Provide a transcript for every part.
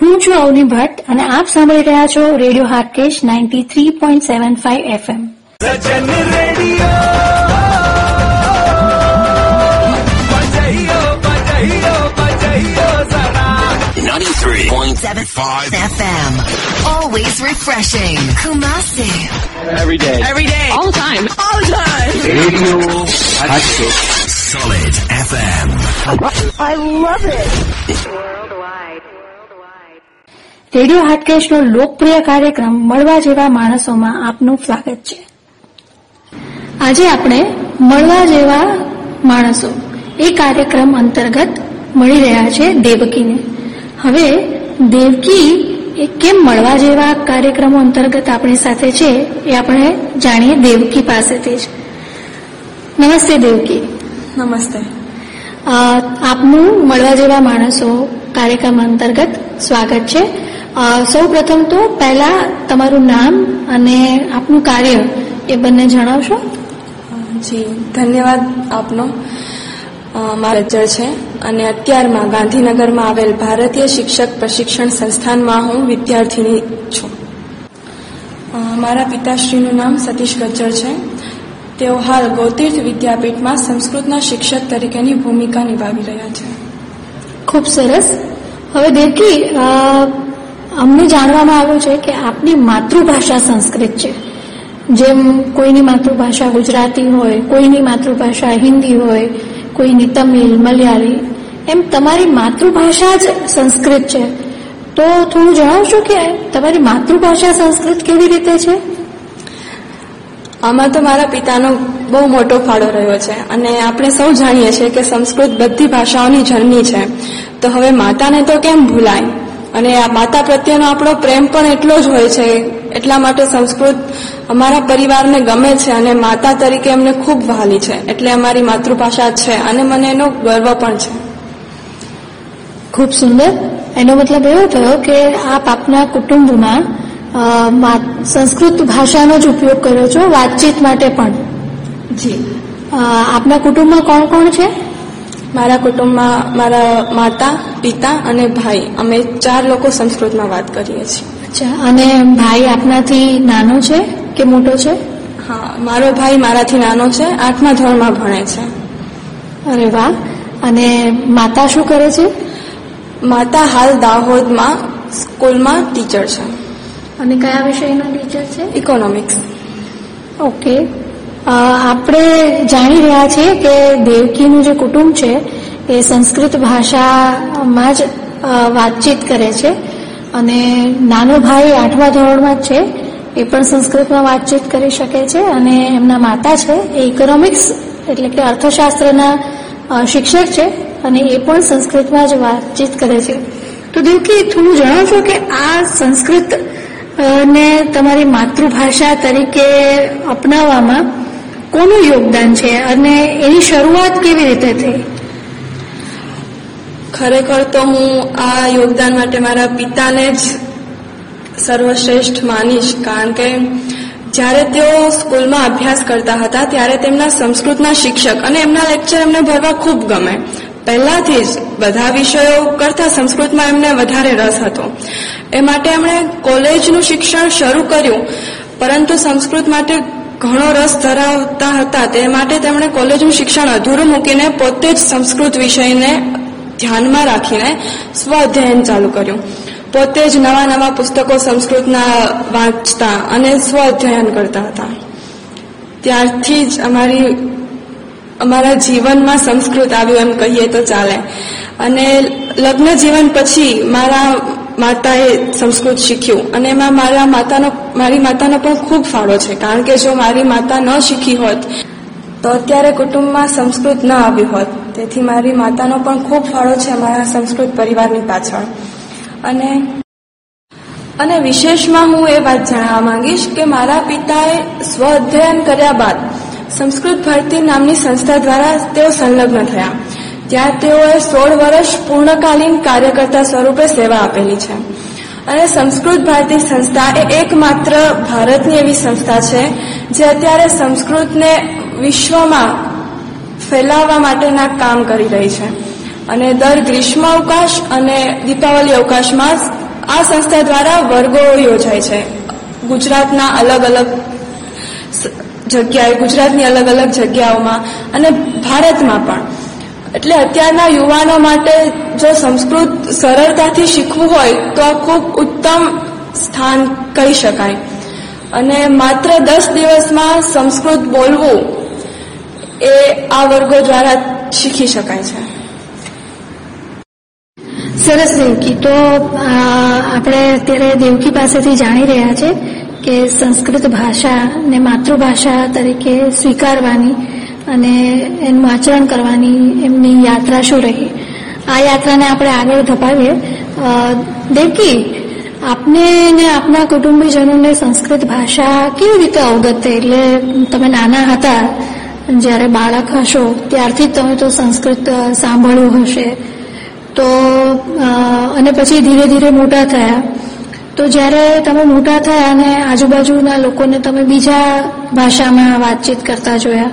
હું છું અવની ભટ્ટ અને આપ સાંભળી રહ્યા છો radio Hatkesh ninety three point seven five FM સજન radio બજાઈઓ બજાઈઓ બજાઈઓ જરા 93.75 FM. Always refreshing. Kumasi. every day. Every day. All the time. All the time. Radio Hatchet. Solid FM. Radio હાટકેશનો લોકપ્રિય કાર્યક્રમ મળવા જેવા માણસોમાં આપનું સ્વાગત છે. આજે આપણે મળવા જેવા માણસો. એ કાર્યક્રમ અંતર્ગત મળી રહ્યા છે દેવકીને. હવે દેવકી એ કેમ મળવા જેવા કાર્યક્રમો અંતર્ગત આપણી સાથે છે એ આપણે જાણીએ દેવકી પાસેથી જ. નમસ્તે દેવકી. નમસ્તે. આપનું મળવા જેવા માણસો કાર્યક્રમ અંતર્ગત સ્વાગત છે. સૌ પ્રથમ તો પહેલા તમારું નામ અને આપનું કાર્ય એ બંને જણાવશો? જી ધન્યવાદ આપનો. મારા છે અને અત્યારમાં ગાંધીનગરમાં આવેલ ભારતીય શિક્ષક પ્રશિક્ષણ સંસ્થાનમાં હું વિદ્યાર્થીની છું. મારા પિતાશ્રીનું નામ સતીશ ગજ્જર છે. તેઓ હાલ ગૌતીર્થ વિદ્યાપીઠમાં સંસ્કૃતના શિક્ષક તરીકેની ભૂમિકા નિભાવી રહ્યા છે. ખૂબ સરસ. હવે દેવકી અ, અમને જાણવામાં આવ્યું છે કે આપની માતૃભાષા સંસ્કૃત છે. જેમ કોઈની માતૃભાષા ગુજરાતી હોય, કોઈની માતૃભાષા હિન્દી હોય, કોઈની તમિલ, મલયાળી, એમ તમારી માતૃભાષા જ સંસ્કૃત છે. તો થોડું જણાવશો કે તમારી માતૃભાષા સંસ્કૃત કેવી રીતે છે? આમાં તો મારા પિતાનો બહુ મોટો ફાળો રહ્યો છે અને આપણે સૌ જાણીએ છીએ કે સંસ્કૃત બધી ભાષાઓની જર્ની છે. તો હવે માતાને તો કેમ ભૂલાય? અને આ માતા પ્રત્યેનો આપણો પ્રેમ પણ એટલો જ હોય છે. એટલા માટે સંસ્કૃત અમારા પરિવારને ગમે છે અને માતા તરીકે એમને ખૂબ વહાલી છે. એટલે અમારી માતૃભાષા છે અને મને એનો ગર્વ પણ છે. ખૂબ સુંદર. એનો મતલબ એવો થયો કે આપ આપના કુટુંબમાં સંસ્કૃત ભાષાનો જ ઉપયોગ કર્યો છો વાતચીત માટે પણ. જી. આપના કુટુંબમાં કોણ કોણ છે? મારા કુટુંબમાં મારા માતા પિતા અને ભાઈ. અમે ચાર લોકો સંસ્કૃતમાં વાત કરીએ છીએ. અચ્છા અને ભાઈ આપનાથી નાનો છે કે મોટો છે? હા મારો ભાઈ મારાથી નાનો છે આઠમા ધોરણમાં ભણે છે. અરે વાહ. અને માતા શું કરે છે? માતા હાલ દાહોદમાં સ્કૂલમાં ટીચર છે. અને કયા વિષયના ટીચર છે? Economics okay. આપણે જાણી રહ્યા છીએ કે દેવકીનું જે કુટુંબ છે, એ સંસ્કૃત ભાષામાં જ વાતચીત કરે છે. અને નાનો ભાઈ આઠમા ધોરણમાં જ છે, એ પણ સંસ્કૃતમાં વાતચીત કરી શકે છે. અને એમના માતા છે, એ ઇકોનોમિક્સ એટલે કે અર્થશાસ્ત્રના શિક્ષક છે અને એ પણ સંસ્કૃતમાં જ વાતચીત કરે છે. તો દેવકી, થોડું જણાવશો કે આ સંસ્કૃત ને તમારી માતૃભાષા તરીકે અપનાવવામાં કોનું યોગદાન છે અને એની શરૂઆત કેવી રીતે થઈ? ખરેખર તો હું આ યોગદાન માટે મારા પિતાને જ સર્વશ્રેષ્ઠ માનીશ, કારણ કે જ્યારે તેઓ સ્કૂલમાં અભ્યાસ કરતા હતા, ત્યારે તેમના સંસ્કૃતના શિક્ષક અને એમના લેક્ચર એમને ભરવા ખૂબ ગમે. પહેલાથી જ બધા વિષયો કરતા સંસ્કૃતમાં એમને વધારે રસ હતો. એ માટે એમણે કોલેજનું શિક્ષણ શરૂ કર્યું, પરંતુ સંસ્કૃત માટે ઘણો રસ ધરાવતા હતા. તે માટે તેમણે કોલેજનું શિક્ષણ અધૂરું મૂકીને પોતે જ સંસ્કૃત વિષયને ધ્યાનમાં રાખીને સ્વ અધ્યયન ચાલુ કર્યું. પોતે જ નવા નવા પુસ્તકો સંસ્કૃતના વાંચતા અને સ્વ અધ્યયન કરતા હતા. ત્યારથી જ અમારી, અમારા જીવનમાં સંસ્કૃત આવ્યું એમ કહીએ તો ચાલે. અને લગ્ન જીવન પછી મારા માતાએ સંસ્કૃત શીખ્યું. અને એમાં મારા માતાનો, મારી માતાનો પણ ખૂબ ફાળો છે. કારણ કે જો મારી માતા ન શીખી હોત, તો અત્યારે કુટુંબમાં સંસ્કૃત ન આવ્યું હોત. તેથી મારી માતાનો પણ ખૂબ ફાળો છે મારા સંસ્કૃત પરિવારની પાછળ. અને અને વિશેષમાં હું એ વાત જણાવવા માંગીશ કે મારા પિતાએ સ્વ અધ્યયન કર્યા બાદ સંસ્કૃત ભારતી નામની સંસ્થા દ્વારા તેઓ સંલગ્ન થયા. ત્યાં તેઓએ સોળ વર્ષ પૂર્ણકાલીન કાર્યકર્તા સ્વરૂપે સેવા આપેલી છે. અને સંસ્કૃત ભારતી સંસ્થા એ એકમાત્ર ભારતની એવી સંસ્થા છે, જે અત્યારે સંસ્કૃતને વિશ્વમાં ફેલાવવા માટેના કામ કરી રહી છે. અને દર ગ્રીષ્મ અવકાશ અને દીપાવલી અવકાશમાં આ સંસ્થા દ્વારા વર્ગો યોજાય છે. ગુજરાતના અલગ અલગ જગ્યાએ ગુજરાતની અલગ અલગ જગ્યાઓમાં અને ભારતમાં પણ. એટલે અત્યારના યુવાનો માટે જો સંસ્કૃત સરળતાથી શીખવું હોય, તો આ ખૂબ ઉત્તમ સ્થાન કહી શકાય. અને માત્ર દસ દિવસમાં સંસ્કૃત બોલવું એ આ વર્ગો દ્વારા શીખી શકાય છે. સરસ દેવકી તો આપણે અત્યારે દેવકી પાસેથી જાણી રહ્યા છે કે સંસ્કૃત ભાષા ને માતૃભાષા તરીકે સ્વીકારવાની અને એનું આચરણ કરવાની એમની યાત્રા શું રહી? આ યાત્રાને આપણે આગળ ધપાવીએ. દેવકી, આપને ને આપના કુટુંબીજનોને સંસ્કૃત ભાષા કેવી રીતે અવગત થઈ? એટલે તમે નાના હતા, જ્યારે બાળક હશો, ત્યારથી તમે તો સંસ્કૃત સાંભળ્યું હશે. તો અને પછી ધીરે ધીરે મોટા થયા. તો જ્યારે તમે મોટા થયા અને આજુબાજુના લોકોને તમે બીજા ભાષામાં વાતચીત કરતા જોયા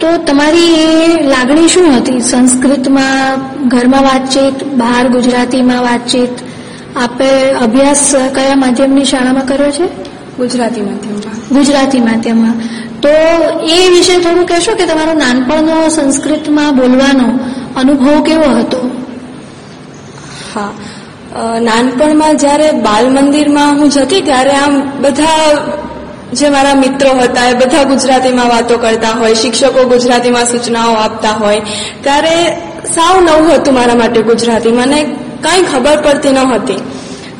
તો તમારી એ લાગણી શું હતી? સંસ્કૃતમાં ઘરમાં વાતચીત બહાર ગુજરાતીમાં વાતચીત આપે અભ્યાસ કયા માધ્યમની શાળામાં કર્યો છે? ગુજરાતી માધ્યમમાં. ગુજરાતી માધ્યમમાં. તો એ વિશે થોડું કહેશો કે તમારો નાનપણનો સંસ્કૃતમાં બોલવાનો અનુભવ કેવો હતો? હા. નાનપણમાં જ્યારે બાલ મંદિરમાં હું જતી ત્યારે આમ બધા જે મારા મિત્રો હતા, એ બધા ગુજરાતીમાં વાતો કરતા હોય, શિક્ષકો ગુજરાતીમાં સૂચનાઓ આપતા હોય. ત્યારે સાવ નવું હતું મારા માટે ગુજરાતી. મને કાંઈ ખબર પડતી ન હતી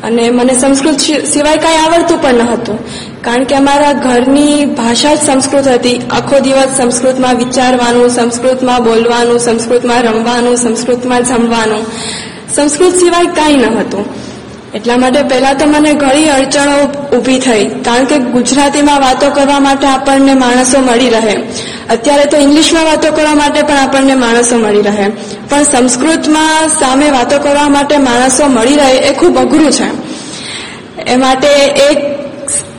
અને મને સંસ્કૃત સિવાય કાંઈ આવડતું પણ ન હતું કારણ કે અમારા ઘરની ભાષા જ સંસ્કૃત હતી. આખો દિવસ સંસ્કૃતમાં વિચારવાનું, સંસ્કૃતમાં બોલવાનું, સંસ્કૃતમાં રમવાનું, સંસ્કૃતમાં જમવાનું. સંસ્કૃત સિવાય કાંઈ ન હતું એટલા માટે પહેલા તો મને ઘણી અડચણો ઊભી થઈ, કારણ કે ગુજરાતીમાં વાતો કરવા માટે આપણને માણસો મળી રહે. અત્યારે તો ઇંગ્લિશમાં વાતો કરવા માટે પણ આપણને માણસો મળી રહે. પણ સંસ્કૃતમાં સામે વાતો કરવા માટે માણસો મળી રહે એ ખૂબ અઘરું છે. એ માટે એક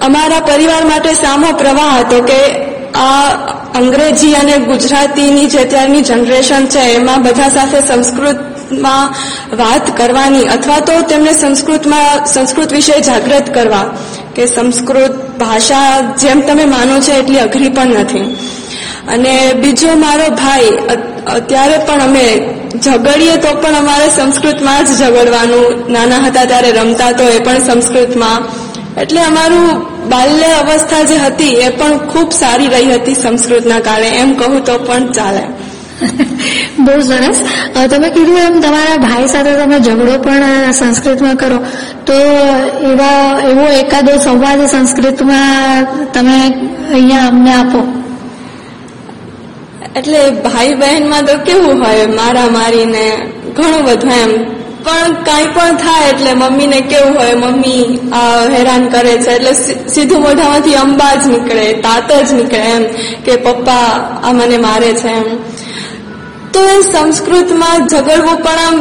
અમારા પરિવાર માટે સામો પ્રવાહ હતો કે આ અંગ્રેજી અને ગુજરાતીની જે અત્યારની જનરેશન છે, એમાં બધા સાથે સંસ્કૃતમાં વાત કરવાની અથવા તો તેમને સંસ્કૃતમાં, સંસ્કૃત વિશે જાગૃત કરવા, કે સંસ્કૃત ભાષા જેમ તમે માનો છો એટલી અઘરી પણ નથી. અને બીજો મારો ભાઈ અત્યારે પણ અમે ઝઘડીએ તો પણ અમારે સંસ્કૃતમાં જ ઝઘડવાનું, નાના હતા ત્યારે રમતા તો એ પણ સંસ્કૃતમાં. એટલે અમારું બાલ્ય અવસ્થા જે હતી એ પણ ખૂબ સારી રહી હતી સંસ્કૃતના કારણે, એમ કહું તો પણ ચાલે. બહુ સરસ. તમે કીધું એમ તમારા ભાઈ સાથે તમે ઝઘડો પણ સંસ્કૃતમાં કરો. તો એવા, એવો એકાદો સંવાદ સંસ્કૃતમાં તમે અહીંયા અમને આપો. એટલે ભાઈ બહેનમાં તો કેવું હોય, મારા મારીને ઘણું બધું એમ. પણ કાંઈ પણ થાય એટલે મમ્મીને કેવું હોય, મમ્મી હેરાન કરે છે. એટલે સીધું મોઢામાંથી અંબા જ નીકળે, તાત જ નીકળે એમ કે પપ્પા, આ મને મારે છે એમ. તો એ સંસ્કૃતમાં ઝઘડવું પણ આમ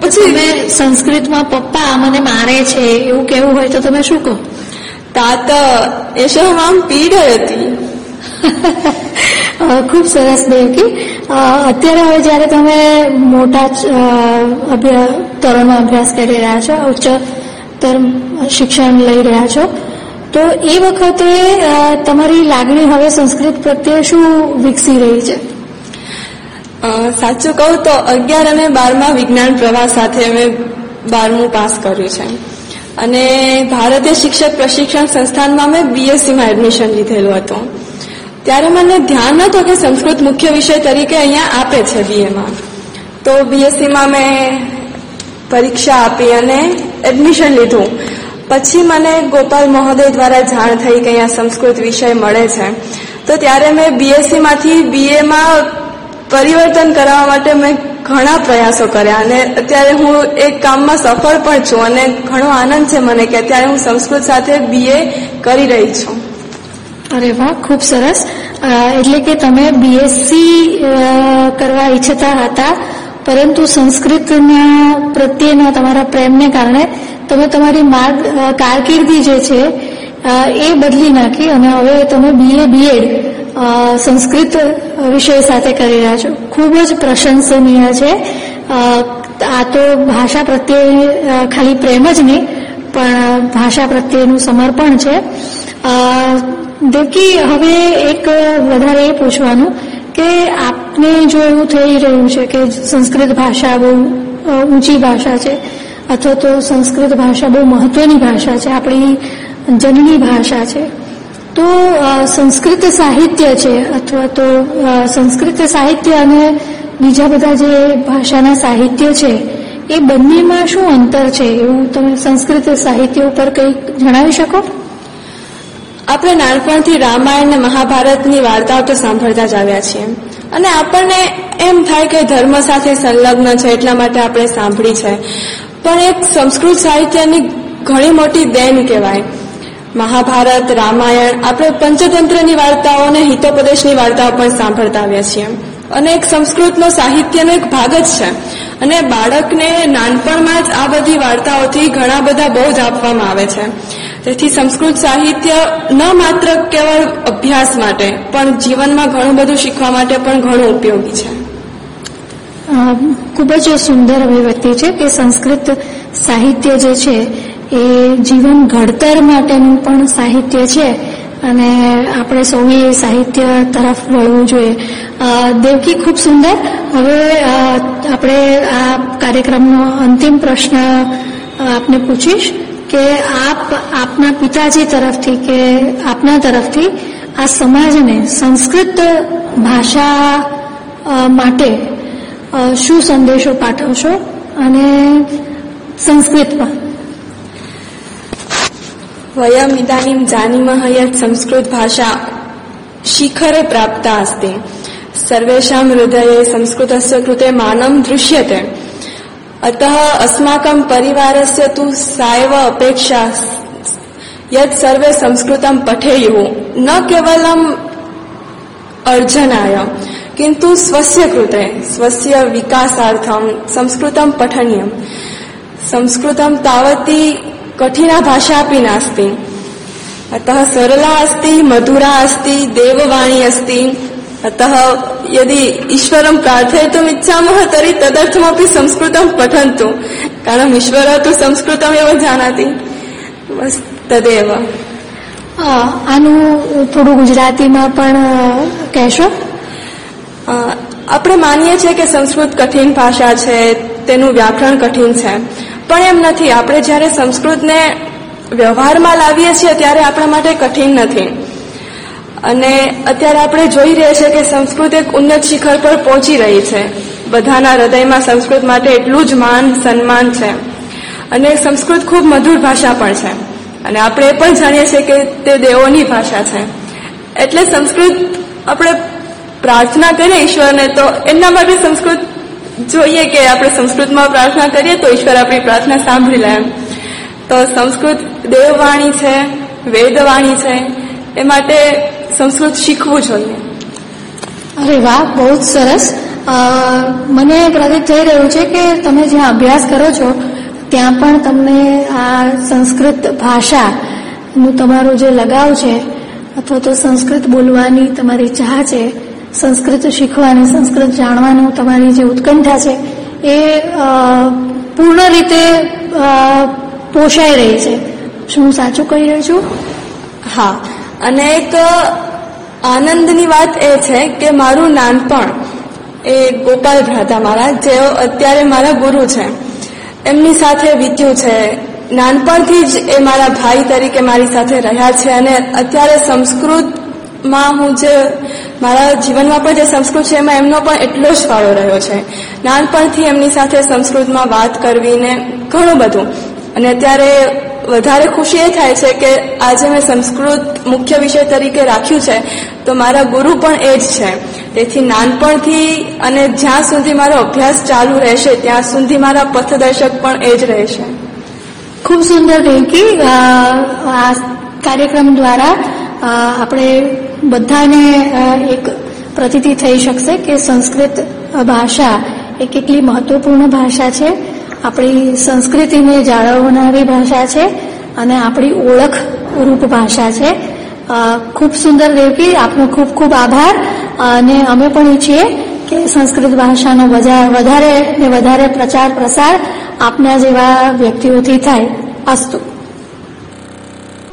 પછી તમે સંસ્કૃતમાં પપ્પા મને મારે છે એવું કેવું હોય તો તમે શું કહો? તાત આમ પીડ હતી. ખૂબ સરસ દેવકી અત્યારે હવે જ્યારે તમે મોટા તરણમાં ધોરણમાં અભ્યાસ કરી રહ્યા છો ઉચ્ચતર શિક્ષણ લઈ રહ્યા છો તો એ વખતે તમારી લાગણી હવે સંસ્કૃત પ્રત્યે શું વિકસી રહી છે? સાચું કહું તો અગિયાર અને બારમાં વિજ્ઞાન પ્રવાહ સાથે મેં બારમું પાસ કર્યું છે. અને ભારતીય શિક્ષક પ્રશિક્ષણ સંસ્થાનમાં મેં બીએસસીમાં એડમિશન લીધેલું હતું. ત્યારે મને ધ્યાન નહોતું કે સંસ્કૃત મુખ્ય વિષય તરીકે અહીંયા આપે છે બીએમાં તો બીએસસીમાં મેં પરીક્ષા આપી અને એડમિશન લીધું. પછી મને ગોપાલ મહોદય દ્વારા જાણ થઈ કે અહીંયા સંસ્કૃત વિષય મળે છે. તો ત્યારે મેં બીએસસીમાંથી બીએમાં પરિવર્તન કરવા માટે મેં ઘણા પ્રયાસો કર્યા અને અત્યારે હું એક કામમાં સફળ પણ છું અને ઘણો આનંદ છે મને કે અત્યારે હું સંસ્કૃત સાથે બીએ કરી રહી છું. અરે વાહ, ખૂબ સરસ. એટલે કે તમે બીએસસી કરવા ઈચ્છતા હતા, પરંતુ સંસ્કૃતના પ્રત્યેના તમારા પ્રેમને કારણે તમે તમારી માર્ગ કારકિર્દી જે છે એ બદલી નાખી અને હવે તમે બીએ બીએડ સંસ્કૃત વિષય સાથે કરી રહ્યા છો. ખૂબ જ પ્રશંસનીય છે. આ તો ભાષા પ્રત્યે ખાલી પ્રેમ જ નહીં, પણ ભાષા પ્રત્યેનું સમર્પણ છે. દેવકી, હવે એક વધારે એ પૂછવાનું કે આપને જો એવું થઈ રહ્યું છે કે સંસ્કૃત ભાષા બહુ ઊંચી ભાષા છે, અથવા તો સંસ્કૃત ભાષા બહુ મહત્વની ભાષા છે, આપણી જનની ભાષા છે તો સંસ્કૃત સાહિત્ય છે, અથવા તો સંસ્કૃત સાહિત્ય અને બીજા બધા જે ભાષાના સાહિત્ય છે, એ બંનેમાં શું અંતર છે? એવું તમે સંસ્કૃત સાહિત્ય ઉપર કંઈક જણાવી શકો? આપણે નાનપણથી રામાયણ અને મહાભારતની વાર્તાઓ તો સાંભળતા જ આવ્યા છીએ. અને આપણને એમ થાય કે ધર્મ સાથે સંલગ્ન છે, એટલા માટે આપણે સાંભળી છે. પણ એક સંસ્કૃત સાહિત્યની ઘણી મોટી દેન કહેવાય. મહાભારત, રામાયણ, આપણે પંચતંત્રની વાર્તાઓ અને હિતોપદેશની વાર્તાઓ પણ સાંભળતા આવ્યા છીએ. અને એક સંસ્કૃતનો સાહિત્યનો એક ભાગ જ છે. અને બાળકને નાનપણમાં જ આ બધી વાર્તાઓથી ઘણા બધા બોધ આપવામાં આવે છે. તેથી સંસ્કૃત સાહિત્ય ન માત્ર કેવળ અભ્યાસ માટે, પણ જીવનમાં ઘણું બધું શીખવા માટે પણ ઘણું ઉપયોગી છે. ખૂબ જ સુંદર અભિવ્યક્તિ છે કે સંસ્કૃત સાહિત્ય જે છે એ જીવન ઘડતર માટેનું પણ સાહિત્ય છે અને આપણે સૌએ સાહિત્ય તરફ વળવું જોઈએ. દેવકી ખૂબ સુંદર. હવે આપણે આ કાર્યક્રમનો અંતિમ પ્રશ્ન આપને પૂછીશ કે આપ, આપના પિતાજી તરફથી કે આપના તરફથી આ સમાજને સંસ્કૃત ભાષા માટે શું સંદેશો પાઠવશો અને સંસ્કૃતમાં वयम् इदानीं जानीमः यत् संस्कृतभाषा शिखरे प्राप्ता अस्ति सर्वेषां हृदये संस्कृतस्य कृते मानं दृश्यते अतः अस्माकं परिवारस्य तु सा एव अपेक्षा यत् सर्वे संस्कृतं पठेयुः न केवलम् अर्जनाय किन्तु स्वस्य कृते स्वस्य विकासार्थं संस्कृतं पठनीयं संस्कृतं तावती कठिना भाषा अपि नास्ति अतः सरला अस्ति मधुरा अस्ति देववाणी अस्ति अतः यदि ईश्वरं प्रार्थयितुम् इच्छामः तर्हि तदर्थमपि संस्कृतं पठन्तु कारणम् ईश्वरः तु संस्कृतमेव जानाति बस् तदेव અ, આનું થોડું ગુજરાતીમાં પણ અ, કહેશો અ, આપણે માનીએ છીએ કે સંસ્કૃત કઠિન ભાષા છે તેનું વ્યાકરણ કઠિન છે પણ એમ નથી. આપણે જ્યારે સંસ્કૃતને વ્યવહારમાં લાવીએ છીએ ત્યારે આપણા માટે કઠિન નથી. અને અત્યારે આપણે જોઈ રહ્યા છીએ કે સંસ્કૃત એક ઉન્નત શિખર પર પહોંચી રહી છે. બધાના હૃદયમાં સંસ્કૃત માટે એટલું જ માન, સન્માન છે. અને સંસ્કૃત ખૂબ મધુર ભાષા પણ છે. અને આપણે એ પણ જાણીએ છીએ કે તે દેવોની ભાષા છે. એટલે સંસ્કૃત, આપણે પ્રાર્થના કરીએ ઈશ્વરને, તો એમના માટે સંસ્કૃત જોઈએ કે આપણે સંસ્કૃતમાં પ્રાર્થના કરીએ તો ઈશ્વર આપણી પ્રાર્થના સાંભળી લે. તો સંસ્કૃત દેવવાણી છે, વેદવાણી છે, એ માટે સંસ્કૃત શીખવું જોઈએ. અરે વાહ, બહુ જ સરસ. મને પ્રતીત થઈ રહ્યું છે કે તમે જ્યાં અભ્યાસ કરો છો, ત્યાં પણ તમને આ સંસ્કૃત ભાષાનું તમારો જે લગાવ છે, અથવા તો સંસ્કૃત બોલવાની તમારી ચાહ છે સંસ્કૃત શીખવાની સંસ્કૃત જાણવાનું તમારી જે ઉત્કંઠા છે, એ પૂર્ણ રીતે પોષાઈ રહી છે. શું સાચું કહી રહી છું? હા. અને એક આનંદની વાત એ છે કે મારું નાનપણ એ ગોપાલ ભ્રાતા મારા, જેઓ અત્યારે મારા ગુરુ છે. એમની સાથે વીત્યું છે. નાનપણથી જ એ મારા ભાઈ તરીકે મારી સાથે રહ્યા છે અને અત્યારે સંસ્કૃતમાં હું જે મારા જીવનમાં પણ જે સંસ્કૃત છે એમાં એમનો પણ એટલો જ ફાળો રહ્યો છે. નાનપણથી એમની સાથે સંસ્કૃતમાં વાત કરવી ને ઘણું બધું. અને અત્યારે વધારે ખુશી એ થાય છે કે આજે મેં સંસ્કૃત મુખ્ય વિષય તરીકે રાખ્યું છે તો મારા ગુરુ પણ એ જ છે. તેથી નાનપણથી અને જ્યાં સુધી મારો અભ્યાસ ચાલુ રહેશે ત્યાં સુધી મારા પથદર્શક પણ એ જ રહેશે. ખૂબ સુંદર અ, આ કાર્યક્રમ દ્વારા આપણે બધાને એક પ્રતીતિ થઈ શકશે કે સંસ્કૃત ભાષા એ કેટલી મહત્વપૂર્ણ ભાષા છે. આપણી સંસ્કૃતિને જાળવનારી ભાષા છે અને આપણી ઓળખ રૂપ ભાષા છે. ખૂબ સુંદર દેવકી આપનો ખૂબ ખૂબ આભાર. અને અમે પણ ઈચ્છીએ કે સંસ્કૃત ભાષાનો વધારે ને વધારે પ્રચાર પ્રસાર આપના જેવા વ્યક્તિઓથી થાય. અસ્તુ.